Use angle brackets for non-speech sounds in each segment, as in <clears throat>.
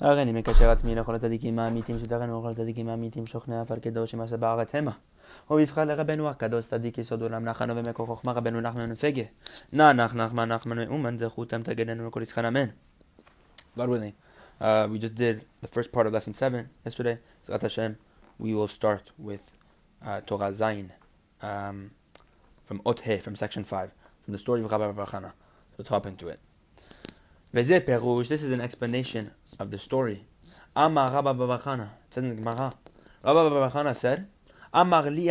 הריני מקשר עצמי לכל הצדיקים האמיתים שדרנו לכל הצדיקים האמיתים שוכני עפר קדוש שמעשה בארץ המה. ובבחר לרבנו הקדוש צדיק יסוד עולם נחנו ומקור חוכמה רבנו נחמן ונפגה. נח נח נחמן נחמן ואומן זכותם תגדנו לכל ישכן אמן. God willing. Uh, we just did the first part of lesson 7 yesterday. Zrat Hashem, we will start with uh, Torah Zayin um, from Ot He, from section 5, from the story of Rabbi Barachana. So let's hop into it. This is an explanation of the story. Amar Rabba Babachana, says in the Gemara. Said, Amar li.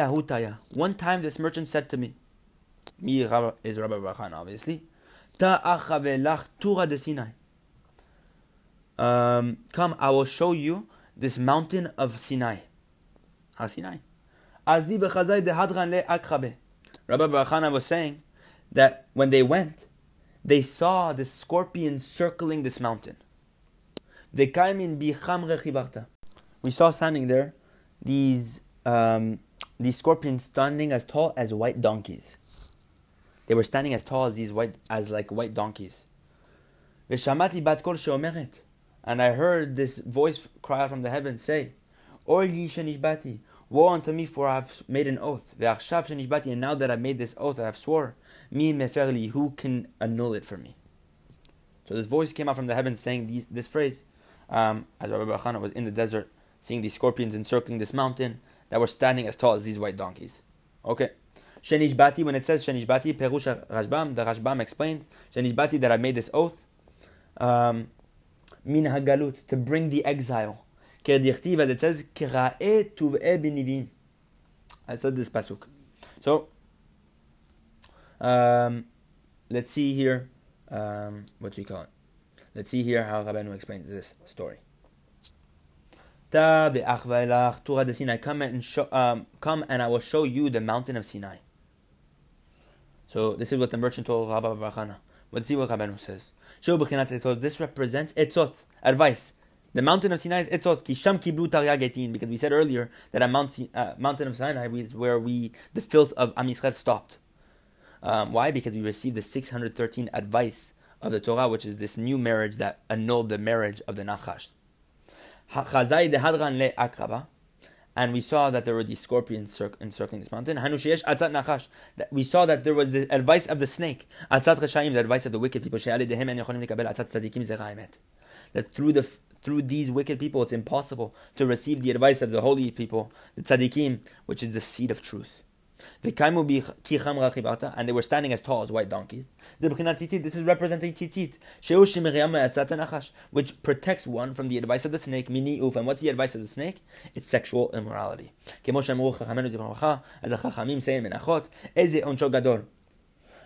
One time this merchant said to me, me is Rabba Babachana, obviously, Ta achavelach tura de Sinai. Um, come, I will show you this mountain of Sinai. Ha Sinai. Bechazai de hadran le akrabe. Rabbi Barachana was saying that when they went, they saw the scorpion circling this mountain. We saw standing there these um, these scorpions standing as tall as white donkeys. They were standing as tall as these white as like white donkeys. And I heard this voice cry out from the heavens say, Woe unto me, for I have made an oath. And now that I made this oath, I have swore, Mi meferli, who can annul it for me? So this voice came out from the heavens saying these, this phrase, um, as Rabbi Barachana was in the desert, seeing these scorpions encircling this mountain that were standing as tall as these white donkeys. Okay. Shenishbati, when it says Shenishbati, Perusha Rashbam, the Rashbam explains, Shenishbati, that I made this oath, um, min hagalut, to bring the exile. Kerdichtiv, as it says, Kira'e tuv'e binivim. I said this pasuk. So, um, let's see here. Um, what do you call it? Let's see here how Rabbeinu explains this story. Ta Torah de Sinai. Come and show, um, come and I will show you the mountain of Sinai. So this is what the merchant told Rabbi Barachana. Let's see what Rabbeinu says. This represents etzot, advice. The mountain of Sinai is etzot, kisham kiblu taryagetin, because we said earlier that a uh, mountain of Sinai is where we the filth of Am Yisrael stopped. Um, why? Because we received the 613 advice of the Torah, which is this new marriage that annulled the marriage of the Nachash. And we saw that there were these scorpions encircling this mountain. That we saw that there was the advice of the snake. The advice of the wicked people. That through the through these wicked people, it's impossible to receive the advice of the holy people, the tzaddikim, which is the seed of truth. And they were standing as tall as white donkeys. This is representing tzitzit, which protects one from the advice of the snake. And what's the advice of the snake? It's sexual immorality.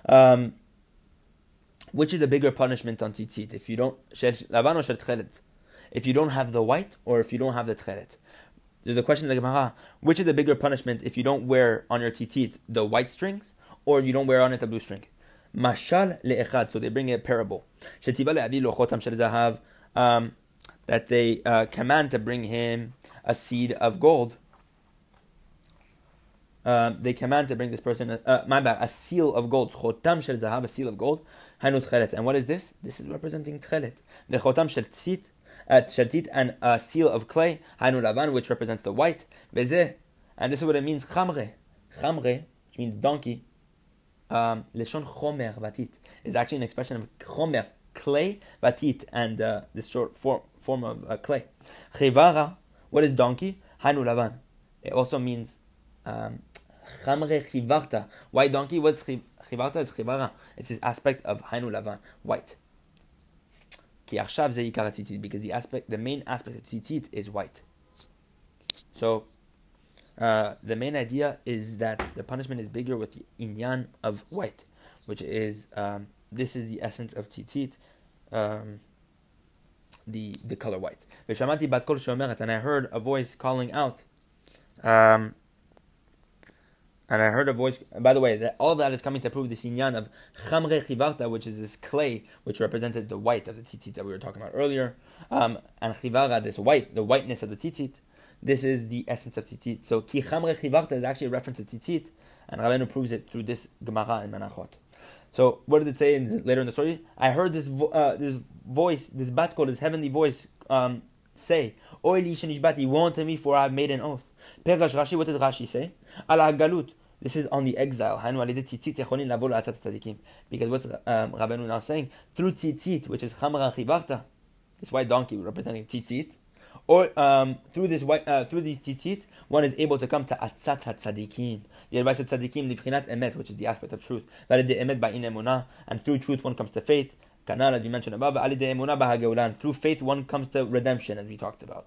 Um, which is the bigger punishment on tzitzit? If you don't, if you don't have the white or if you don't have the tchelet the question of the Gemara, which is the bigger punishment if you don't wear on your tzitzit the white strings or you don't wear on it the blue string? Mashal le'echad. So they bring a parable. Um, that they uh, command to bring him a seed of gold. Uh, they command to bring this person, uh, my bad, a seal of gold. Chotam shel zahav, a seal of gold. Hanut. And what is this? This is representing tchelet. The chotam shel tzit shatit and a seal of clay, hanu lavan, which represents the white, bezeh, and this is what it means, chamre, chamre, which means donkey, um, leshon chomer vatit, is actually an expression of chomer, clay, vatit, and uh, this short form, form of uh, clay. Chivara, what is donkey? Hanu lavan. It also means um, chamre chivarta, white donkey. What's chivarta? It's chivara. It's this aspect of hanu lavan, white because the aspect, the main aspect of tzitzit is white. So, uh, the main idea is that the punishment is bigger with the inyan of white, which is um, this is the essence of tzitzit, um, the the color white. And I heard a voice calling out. Um, and I heard a voice. By the way, that all that is coming to prove the sinyan of chamre chivarta, which is this clay which represented the white of the tzitzit that we were talking about earlier, um, and chivara, this white, the whiteness of the tzitzit. This is the essence of tzitzit. So ki chamre chivarta is actually a reference to tzitzit, and Rabbeinu proves it through this gemara in Menachot. So what did it say in, later in the story? I heard this vo- uh, this voice, this bat kol, this heavenly voice um, say, Oy li shenishbati, woe unto me for I have made an oath. Perash Rashi, what did Rashi say? Ala galut. This is on the exile. Because what's um, Rabbeinu now saying? Through tzitzit, which is chamra chivarta, this white donkey representing tzitzit, or um, through this white, uh, through these tzitzit, one is able to come to atzat hatzadikim. The advice of tzadikim, nivchinat emet, which is the aspect of truth. That is the emet by in emunah, and through truth one comes to faith. Kanal, as we mentioned above, ali de emunah bahageulan. Through faith one comes to redemption, as we talked about.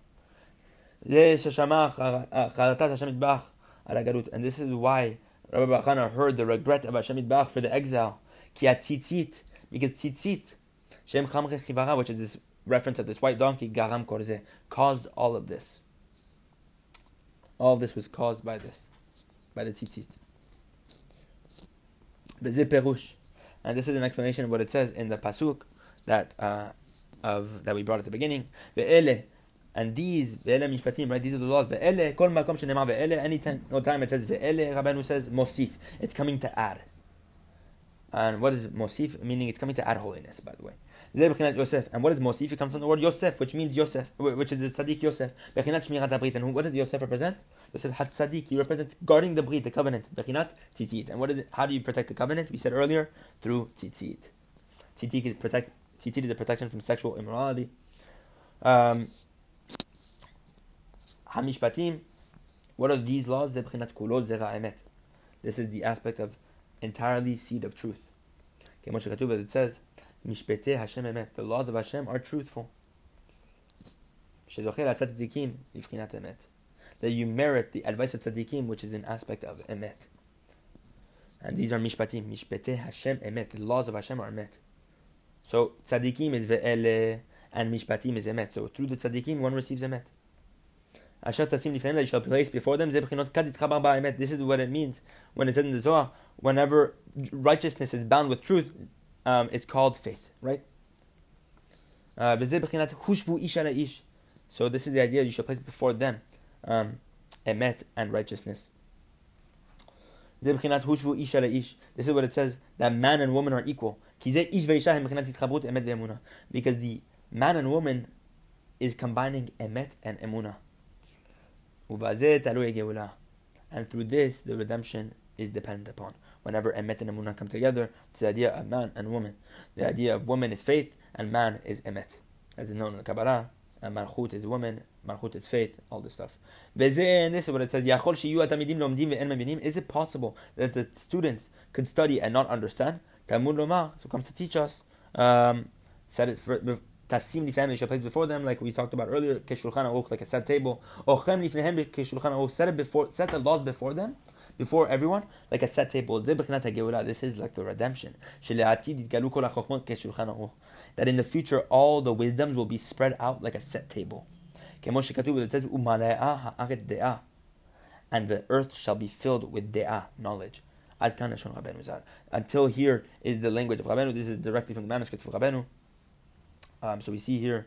And this is why Rabbi Bachana heard the regret of Hashem Bach for the exile. Ki tzitzit, because tzitzit, Shem Chamre Chivara, which is this reference of this white donkey, Garam Korze, caused all of this. All this was caused by this, by the tzitzit. Beze Perush. And this is an explanation of what it says in the Pasuk that uh, of that we brought at the beginning. Ve'ele and these, ve'ele mishpatim, right? These are the laws. Ve'ele, kol makom shenemar ve'ele. Any time, no time it says ve'ele, Rabbanu says mosif. It's coming to add. And what is mosif? Meaning it's coming to add holiness, by the way. Yosef. And what is Mosif? It comes from the word Yosef, which means Yosef, which is the tzaddik Yosef. And what does Yosef represent? Yosef had tzaddik. He represents guarding the brit, the covenant. Bechinat tzitzit. And what is how do you protect the covenant? We said earlier through tzitzit. Tzitzit is protect. Tzitzit is a protection from sexual immorality. Um, Hamishpatim. What are these laws? This is the aspect of entirely seed of truth. It says Mishpete Hashem emet. The laws of Hashem are truthful. That you merit the advice of tzaddikim, which is an aspect of emet. And these are mishpatim. Mishpete Hashem emet. The laws of Hashem are emet. So tzaddikim is ve'ele, and mishpatim is emet. So through the tzaddikim, one receives emet. That you shall place before them. This is what it means when it says in the Zohar. Whenever righteousness is bound with truth, um, it's called faith, right? Uh, so this is the idea you should place before them um, emet and righteousness. This is what it says that man and woman are equal. Because the man and woman is combining emet and emuna. And through this, the redemption is dependent upon whenever emet and emunah come together, it's the idea of man and woman. The idea of woman is faith and man is emet. As is known in the Kabbalah, and malchut is woman, malchut is faith, all this stuff. this is what it says, Is it possible that the students could study and not understand? Talmud Lomar, so comes to teach us, um, said it Tasim lifnei shall place before them, like we talked about earlier, keshulchan aruch, like a set table. Ochem lifnehem keshulchan aruch, set it before, set the laws before them before everyone, like a set table. This is like the redemption. That in the future all the wisdoms will be spread out like a set table. And the earth shall be filled with de'ah, knowledge. Until here is the language of Rabbeinu. This is directly from the manuscript of Rabbeinu. Um, so we see here,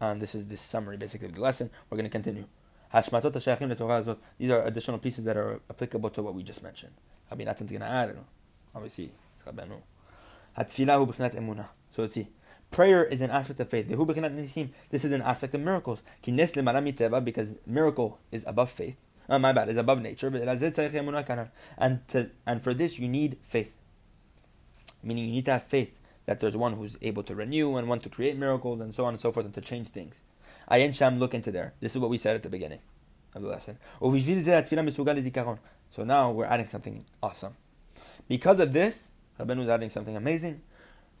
um, this is the summary basically of the lesson. We're going to continue. These are additional pieces that are applicable to what we just mentioned. I mean, something to add. Obviously, So let's see. Prayer is an aspect of faith. This is an aspect of miracles. Because miracle is above faith. Oh, my bad, is above nature. And to, and for this you need faith. Meaning you need to have faith that there's one who's able to renew and one to create miracles and so on and so forth and to change things. Ayin Sham, look into there. This is what we said at the beginning of the lesson. So now we're adding something awesome. Because of this, Rabbeinu is adding something amazing.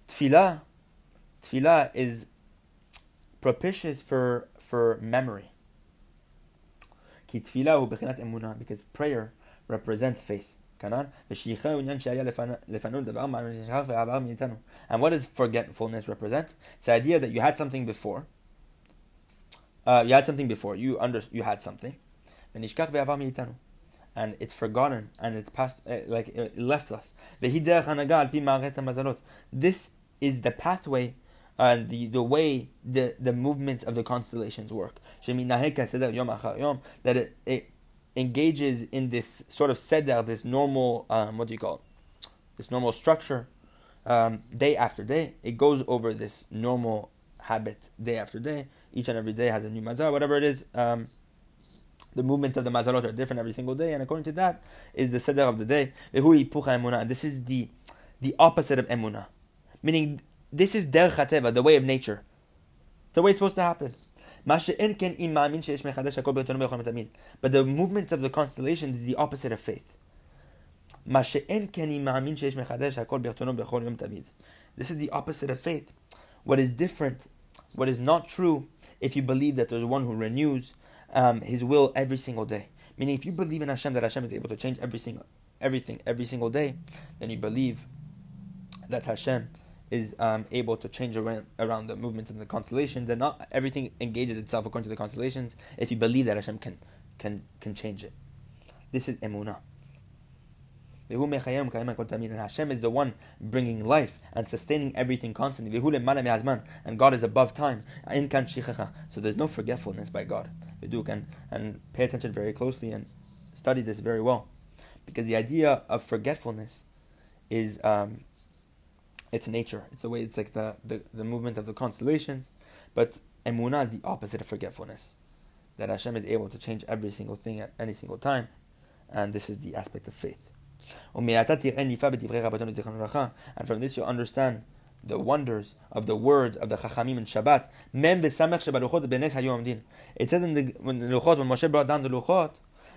Tefillah, tefillah is propitious for, for memory. Because prayer represents faith. And what does forgetfulness represent? It's the idea that you had something before, uh, you had something before. You under you had something, and it's forgotten and it's passed uh, like it left us. This is the pathway and uh, the, the way the, the movement of the constellations work. That it, it engages in this sort of seder, this normal um, what do you call it? This normal structure, um, day after day. It goes over this normal habit day after day. Each and every day has a new mazal, whatever it is. Um, the movement of the mazalot are different every single day, and according to that is the seder of the day. This is the the opposite of emuna, meaning this is derech hateva, the way of nature. It's the way it's supposed to happen. But the movements of the constellations is the opposite of faith. This is the opposite of faith. What is different, what is not true, if you believe that there's one who renews um, His will every single day. Meaning, if you believe in Hashem that Hashem is able to change every single everything every single day, then you believe that Hashem is um, able to change around, around the movements and the constellations, and not everything engages itself according to the constellations. If you believe that Hashem can can can change it, this is emunah. And Hashem is the one bringing life and sustaining everything constantly. And God is above time. So there's no forgetfulness by God. And, and pay attention very closely and study this very well. Because the idea of forgetfulness is um, it's nature. It's the way it's like the, the, the movement of the constellations. But emunah is the opposite of forgetfulness. That Hashem is able to change every single thing at any single time. And this is the aspect of faith. And from this you understand the wonders of the words of the Chachamim in Shabbat. Mem It says in the when the Luchot when Moshe brought down the Luchot,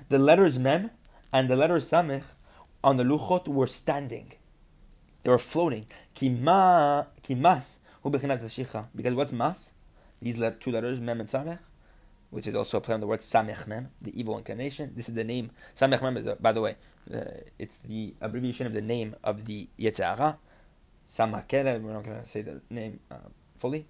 the letters Mem and the letters Samech on the Luchot were standing. They were floating. Kima kimas Because what's mas? These two letters Mem and Samech which is also a play on the word Samech Mem, the evil incarnation. This is the name. Samech Mem is, by the way, uh, it's the abbreviation of the name of the Yetzer Hara. Samakele, we're not going to say the name uh, fully.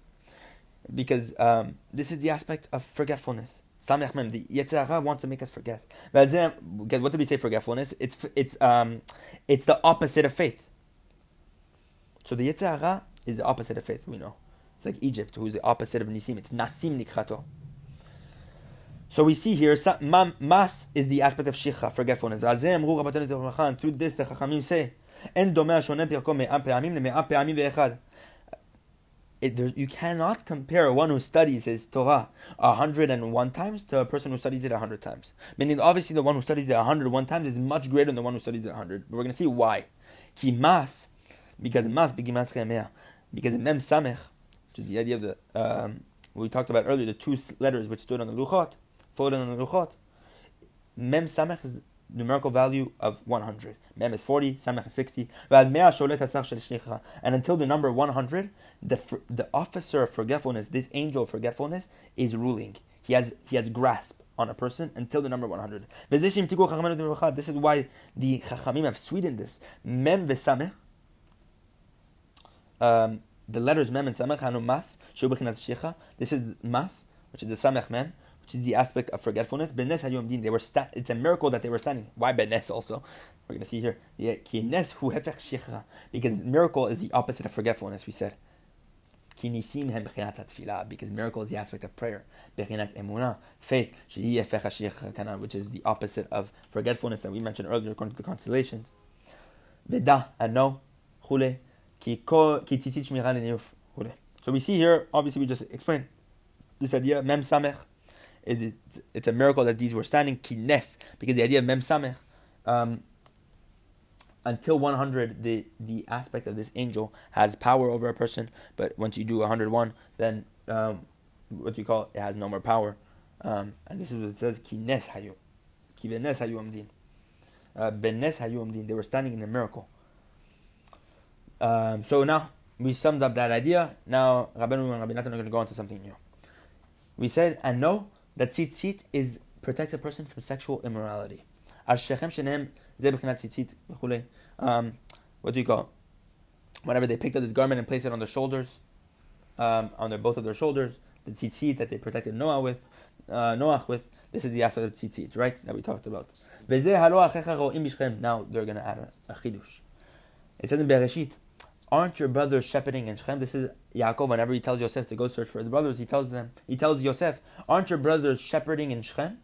Because um, this is the aspect of forgetfulness. Samech Mem, the Yetzer Hara wants to make us forget. What did we say forgetfulness? It's, it's, um, it's the opposite of faith. So the Yetzer Hara is the opposite of faith, we know. It's like Egypt, who's the opposite of Nisim. It's Nasim Nikrato. So we see here, Mas is the aspect of Shikha, forgetfulness. Through this, the Chachamim say, you cannot compare one who studies his Torah 101 times to a person who studies it 100 times. Meaning, obviously, the one who studies it 101 times is much greater than the one who studies it 100. But we're going to see why. Ki because mas begimatria mea, because mem samech, which is the idea of the um, we talked about earlier, the two letters which stood on the luchot, floated on the luchot. Mem samech is numerical value of 100. Mem is 40, Samech is 60. And until the number 100, the, the officer of forgetfulness, this angel of forgetfulness, is ruling. He has, he has grasp on a person until the number 100. This is why the Chachamim have sweetened this. Mem v'samech. Um, the letters Mem and Samech, Hanu Mas, shicha. This is Mas, which is the Samech Mem which is the aspect of forgetfulness. Benes hayom din. They were sta- It's a miracle that they were standing. Why benes also? We're going to see here. Because miracle is the opposite of forgetfulness. We said. Because miracle is the aspect of prayer. Faith, which is the opposite of forgetfulness that we mentioned earlier according to the constellations. And no. So we see here, obviously we just explained this idea, mem samech, it's, a miracle that these were standing kines because the idea of mem sameh um, until 100 the the aspect of this angel has power over a person but once you do 101 then um, what do you call it? it has no more power. Um, and this is what it says kines hayu Kibenes hayu amdin. Uh, benes hayu amdin. They were standing in a miracle um, so now we summed up that idea now Rabbeinu and Rabbi Natan are going to go into something new we said and no that tzitzit is protects a person from sexual immorality. Um, what do you call? Whenever they picked up this garment and placed it on their shoulders, um, on their both of their shoulders, the tzitzit that they protected Noah with, uh, Noah with. This is the aspect of tzitzit, right? That we talked about. Now they're going to add a, a chidush. It says in Bereshit, aren't your brothers shepherding in Shechem? This is Yaakov. Whenever he tells Yosef to go search for his brothers, he tells them, he tells Yosef, aren't your brothers shepherding in Shechem?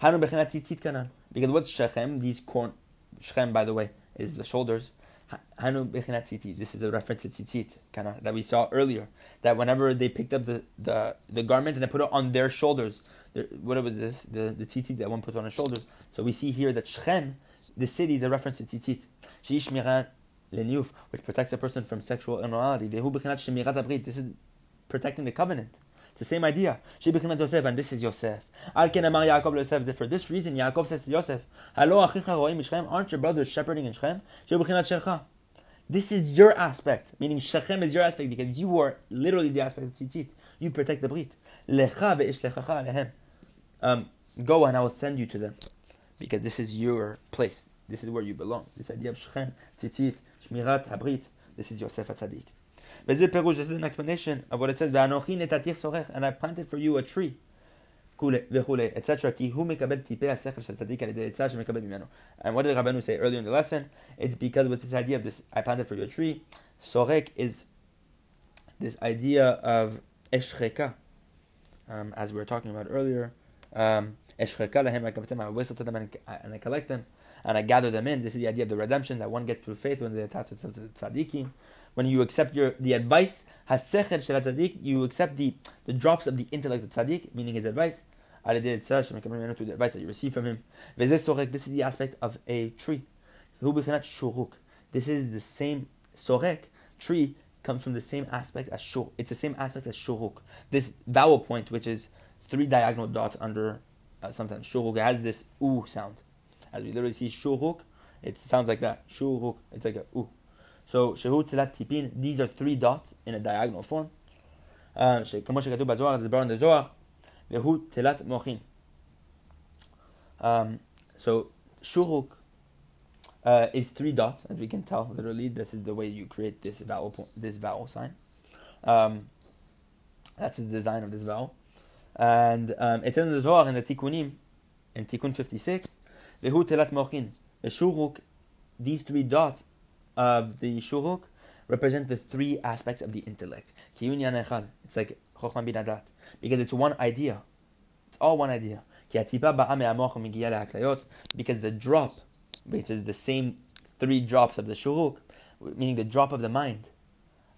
Because what's Shechem? These corn, Shechem, by the way, is the shoulders. This is a reference to tzitzit, of that we saw earlier. That whenever they picked up the, the, the garment and they put it on their shoulders, what was this? The the tzitzit that one puts on his shoulders. So we see here that Shechem, the city, is a reference to tzitzit. Which protects a person from sexual immorality. This is protecting the covenant. It's the same idea. She Shebichinat Yosef, and this is Yosef. Al ken amar Yaakov Yosef. For this reason, Yaakov says to Yosef, Halo achicha roim Shechem. Aren't your brothers shepherding in Shechem? Shebichinat Shelcha. This is your aspect, meaning Shechem is your aspect because you are literally the aspect of tzitzit. You protect the brit. Lecha ve'ishlechacha alehem. Um, go and I will send you to them because this is your place. This is where you belong. This idea of Shechem, tzitzit, Shmirat Habrit. This is Yosef HaTzadik. V'zeh perush, this is an explanation of what it says, sorek, and I planted for you a tree. And what did Rabbeinu say earlier in the lesson? It's because with this idea of this, I planted for you a tree. Sorek is this idea of eshreka, um, as we were talking about earlier. Um, I whistle to them and, and I collect them and I gather them in. This is the idea of the redemption that one gets through faith when they attach to the tzaddikim when you accept your the advice, hasecher shel tzaddik, you accept the, the drops of the intellect of tzaddik, meaning his advice, to the advice that you receive from him. This is the aspect of a tree. This is the same sorek tree comes from the same aspect as shur. It's the same aspect as shuruk. This vowel point, which is three diagonal dots under uh, sometimes shuruk, has this u sound As we literally see shuruk, it sounds like that. Shuruk, it's like a u. So shehu tilat tipin, these are three dots in a diagonal form. כמו שכתוב בזוהר, זה דיברנו בזוהר, והוא תלת מוחין. So shuruk uh, is three dots, as we can tell literally. This is the way you create this vowel this vowel sign. Um, that's the design of this vowel, and um, it's in the Zohar in the Tikkunim, in Tikkun 56. Vehu telat mochin. The shuruk, these three dots of the shuruk represent the three aspects of the intellect. It's like because it's one idea. It's all one idea. Because the drop, which is the same three drops of the shuruk, meaning the drop of the mind,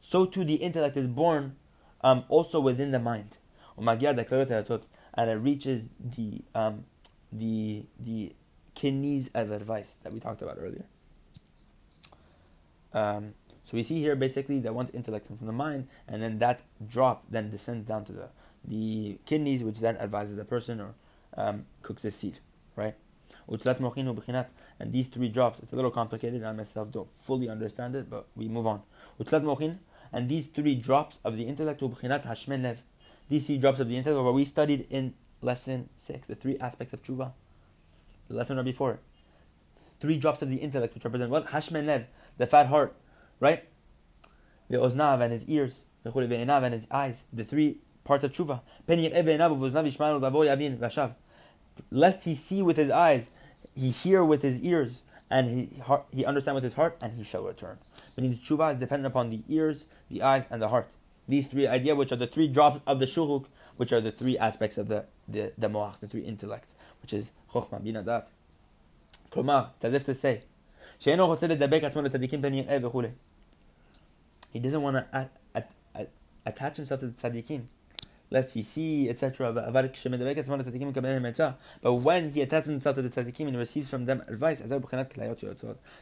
So too the intellect is born um, also within the mind. And it reaches the um, the the kidneys of advice that we talked about earlier. Um, so we see here basically that once intellect comes from the mind, and then that drop then descends down to the the kidneys, which then advises the person or um, cooks the seed, right? And these three drops, it's a little complicated. I myself don't fully understand it, but we move on. And these three drops of the intellect, these three drops of the intellect, what we studied in lesson six, the three aspects of tshuva the lesson right before. Three drops of the intellect, which represent what? Hashmen lev, the fat heart, right? The oznav and his ears, the and his eyes, the three parts of tshuva lest he see with his eyes, he hear with his ears, and he heart, he understand with his heart, and he shall return. Meaning the tshuva is dependent upon the ears, the eyes, and the heart. These three ideas, which are the three drops of the shuruk, which are the three aspects of the the, the moach, the three intellects, which is chokhmah, bina, dat. כלומר, it's as if to say, He doesn't want to attach himself to the tzaddikim lest he see, etc. But when he attaches himself to the tzaddikim and receives from them advice,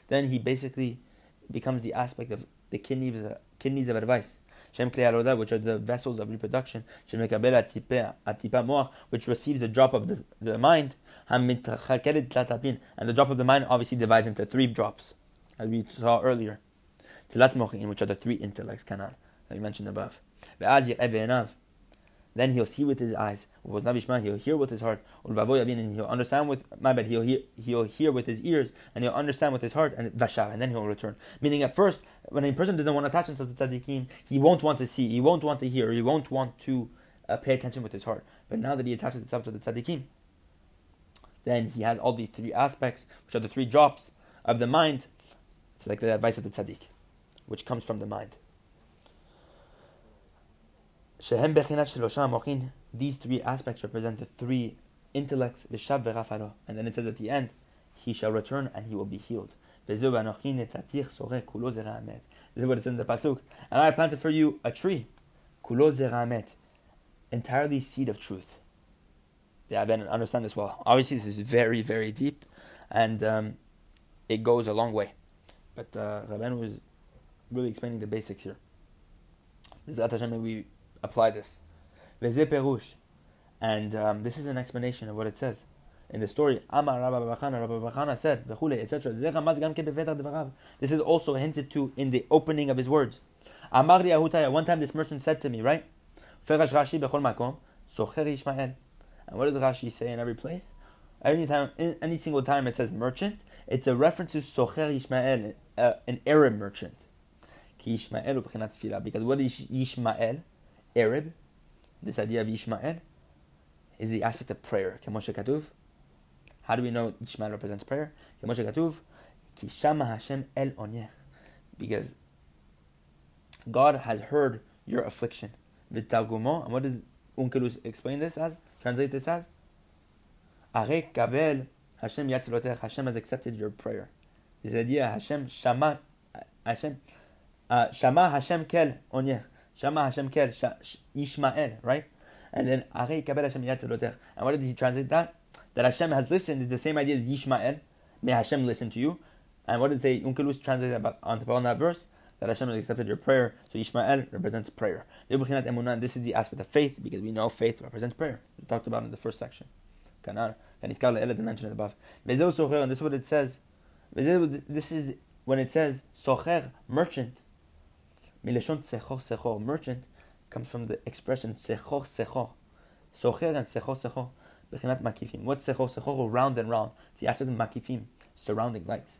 then he basically becomes the aspect of the kidneys, uh, kidneys of advice. which are the vessels of reproduction. which receives a drop of the, the mind. And the drop of the mind obviously divides into three drops, as we saw earlier. which are the three intellects, canal, that we mentioned above. Then he'll see with his eyes. He'll hear with his heart. And he'll understand with my bad. He'll hear. He'll hear with his ears, and he'll understand with his heart, and vashar, and then he'll return. Meaning, at first, when a person doesn't want to attach himself to the tzaddikim, he won't want to see. He won't want to hear. He won't want to uh, pay attention with his heart. But now that he attaches himself to the tzaddikim, then he has all these three aspects, which are the three drops of the mind. It's like the advice of the tzaddik, which comes from the mind. These three aspects represent the three intellects, and then it says at the end, he shall return and he will be healed. This is what it says in the pasuk. And I planted for you a tree, entirely seed of truth. Yeah, didn't understand this well. Obviously, this is very, very deep, and um, it goes a long way. But uh, Rabban was really explaining the basics here. This is Hashem, we apply this. And um, this is an explanation of what it says in the story. Amar Rabba Bachana, Rabba Bachana said, etc. This is also hinted to in the opening of his words. Amar One time this merchant said to me, right? Socher Ishmael. And what does Rashi say in every place? Every time, any single time it says merchant, it's a reference to socher Ishmael, uh, an Arab merchant. Because what is Ishmael? Arab. This idea of Ishmael is the aspect of prayer. How do we know Ishmael represents prayer? Hashem El Because God has heard your affliction. And what does Unkelus explain this as? Translate this as? Kabel Hashem. Hashem has accepted your prayer. This idea Hashem shama Hashem uh, shama Hashem kel onyer. Shama Hashem kel Ishmael, right? And then kabel Hashem. And what did he translate that? That Hashem has listened is the same idea as Ishmael. May Hashem listen to you. And what did it say? Onkelos translate about on that verse? that Hashem has accepted your prayer. So Ishmael represents prayer. This is the aspect of faith because we know faith represents prayer. We talked about in the first section. Kanar, mentioned above. And this is what it says. This is when it says socher merchant. Mileshon sechor sechor merchant comes from the expression sechor sechor. Socher and sechor sechor. Bechinat makifim. What's sechor sechor? Round and round. It's the aspect of makifim, surrounding lights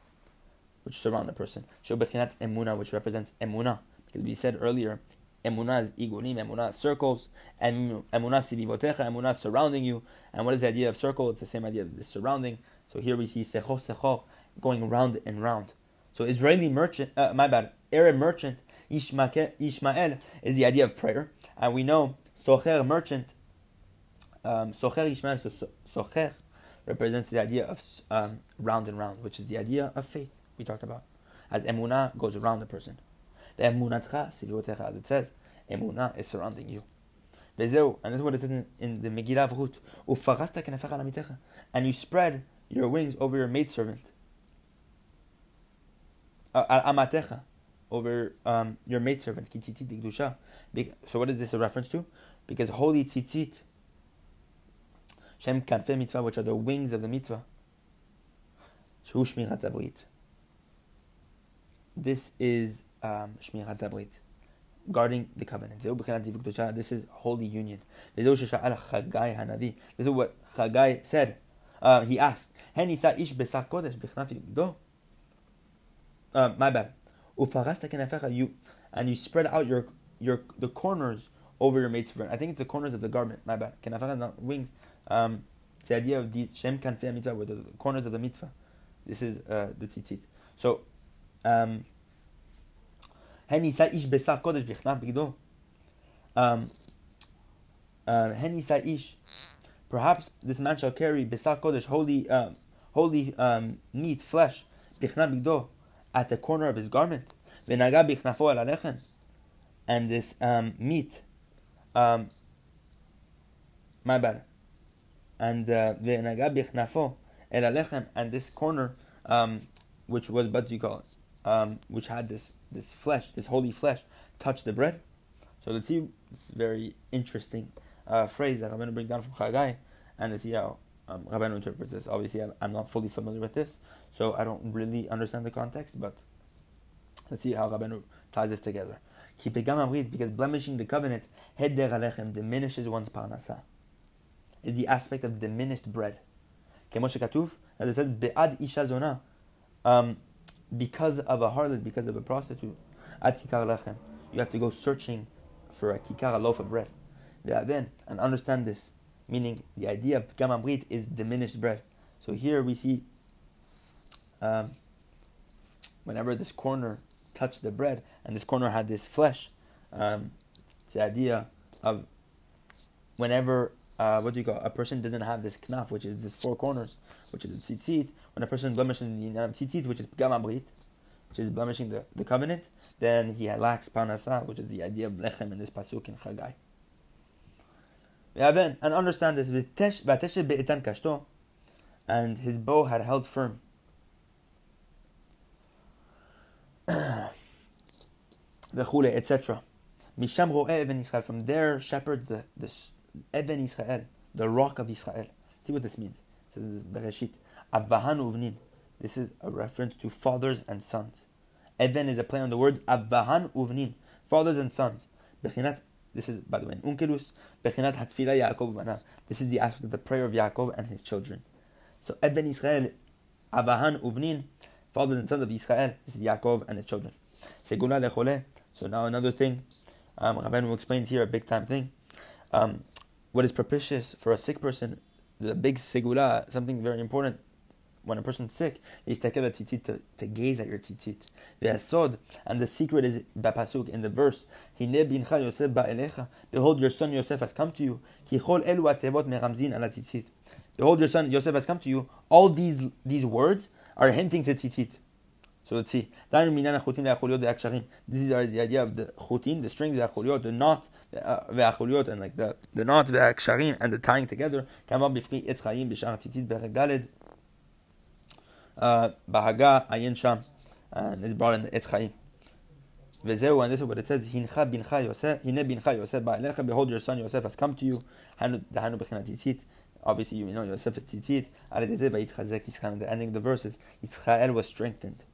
which surround a person. Shobechinat emuna, which represents emuna, because we said earlier, emuna is igunim, emuna circles, emuna sivivotecha, emuna surrounding you. And what is the idea of circle? It's the same idea of the surrounding. So here we see secho secho going round and round. So Israeli merchant, uh, my bad, Arab merchant Ishmael is the idea of prayer, and we know socher merchant, um, socher Ishmael, so socher represents the idea of um, round and round, which is the idea of faith we talked about. As emunah goes around the person. The emunatcha sivotecha, as it says, emunah is surrounding you. and this is what it says in, in the Megillah kenefecha And you spread your wings over your maidservant. Uh, amatecha, over um, your maidservant. So what is this a reference to? Because holy tzitzit, Shem kanfe mitzvah, which are the wings of the mitzvah. Shu shmirat this is um, Shmirat um, guarding the covenant. This is holy union. This is what Chagai said. Uh, he asked, uh, my bad. You and you spread out your your the corners over your mate's front. I think it's the corners of the garment. My bad. not wings. Um, it's the idea of these shem kanfei mitzvah, with the corners of the mitzvah. This is uh, the tzitzit. So um, ish besar kodesh bigdo. Um, uh, ish. Perhaps this man shall carry besar kodesh, holy, um, holy um, meat, flesh, bichna bigdo, at the corner of his garment. And this um, meat, um, my bad. And uh, and this corner, um, which was, but you call it? um, which had this this flesh, this holy flesh, touch the bread. So let's see this very interesting uh, phrase that I'm going to bring down from Chagai, and let's see how um, Rabbeinu interprets this. Obviously, I'm not fully familiar with this, so I don't really understand the context, but let's see how Rabbeinu ties this together. because blemishing the covenant, heder alechem, diminishes one's parnasa. It's the aspect of diminished bread. as it said, be'ad isha zona, um, because of a harlot, because of a prostitute, ad kikar lechem. You have to go searching for a kikar, a loaf of bread. And understand this, meaning the idea of gamamrit is diminished bread. So here we see, um, whenever this corner touched the bread, and this corner had this flesh, um, it's the idea of whenever uh, what do you call a person doesn't have this knaf, which is this four corners, which is the tzitzit. When a person blemishes the tzitzit, which is gamamrit, which is blemishing the, the covenant, then he lacks parnasa, which is the idea of lechem in this pasuk in Chagai. And understand this, and his bow had held firm. <clears throat> etc. Misham Even Israel. From there, shepherd the, the Even Israel, the rock of Israel. See what this means. Uvnin. This is a reference to fathers and sons. Even is a play on the words Avahan uvnin, fathers and sons. Bechinat, this is, by the way, in Unkelus, Bechinat hatfila Yaakov. This is the aspect of the prayer of Yaakov and his children. So Even Israel, Avahan uvnin, fathers and sons of Israel. This is Yaakov and his children. Segula lechole. So now another thing, um, Rabbeinu explains here a big time thing. Um, what is propitious for a sick person, the big segula, something very important when a person's sick, is take the tzitzit to, to gaze at your tzitzit. The asod, and the secret is bapasuk in the verse. Behold, your son Yosef has come to you. Behold, your son Yosef has come to you. All these these words are hinting to tzitzit. So let's see. This is the idea of the chutin, the strings, the achuliot, the knot, uh, and like the, the knot, the and the tying together. Bahaga Ayin Sham, and it's brought in the Etz Vezeu, and this is what it says, Hincha bincha Yosef, Hine bincha Yosef ba'alecha, behold your son Yosef has come to you, Hanu, the Hanu tzitzit, obviously you know Yosef is tzitzit, Aredeze va'itchazek Yisrael, the ending of the verses, Yisrael was strengthened.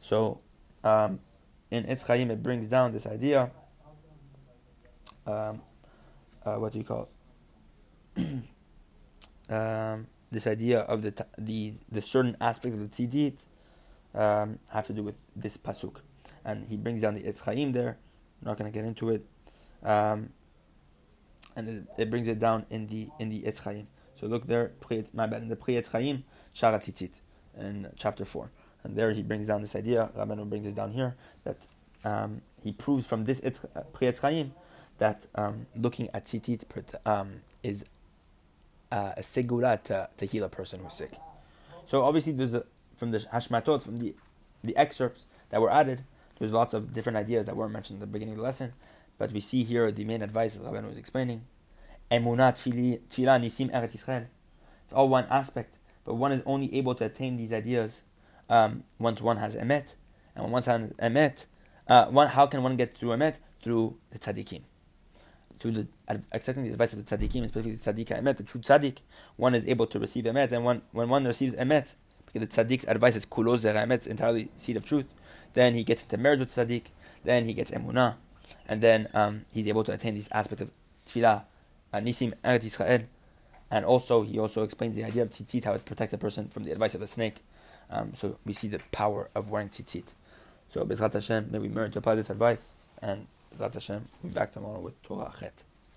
So, um, in Etz it brings down this idea, um, uh, what do you call it? <clears throat> um, this idea of the the the certain aspect of the tzitzit um, have to do with this pasuk, and he brings down the Etz Chaim there. I'm not going to get into it, um, and it, it, brings it down in the in the Etz Chaim. So look there, my bad, in the Pri Etz Chaim, Shara Tzitzit, in chapter four, and there he brings down this idea. Rabbeinu brings it down here that um, he proves from this Pri Etz Chaim that um, looking at tzitzit um, is uh, a segula to, to heal a person who's sick. So obviously, there's a, from the hashmatot, from the the excerpts that were added, there's lots of different ideas that weren't mentioned at the beginning of the lesson. But we see here the main advice that Rabban was explaining. Nisim. It's all one aspect, but one is only able to attain these ideas um, once one has emet, and once one has emet, uh, one how can one get through emet through the tzaddikim to the accepting the advice of the tzaddikim, especially the tzaddik emet, the true tzaddik, one is able to receive emet, and when, when one receives emet, because the tzaddik's advice is kulo emet, entirely seed of truth, then he gets into marriage with tzaddik, then he gets emunah, and then um, he's able to attain this aspect of tefillah, nisim eretz Israel, and also he also explains the idea of tzitzit, how it protects a person from the advice of a snake. Um, so we see the power of wearing tzitzit. So Bezrat Hashem, may we learn to apply this advice and Zat Hashem, we'll be back tomorrow with Torah Chet.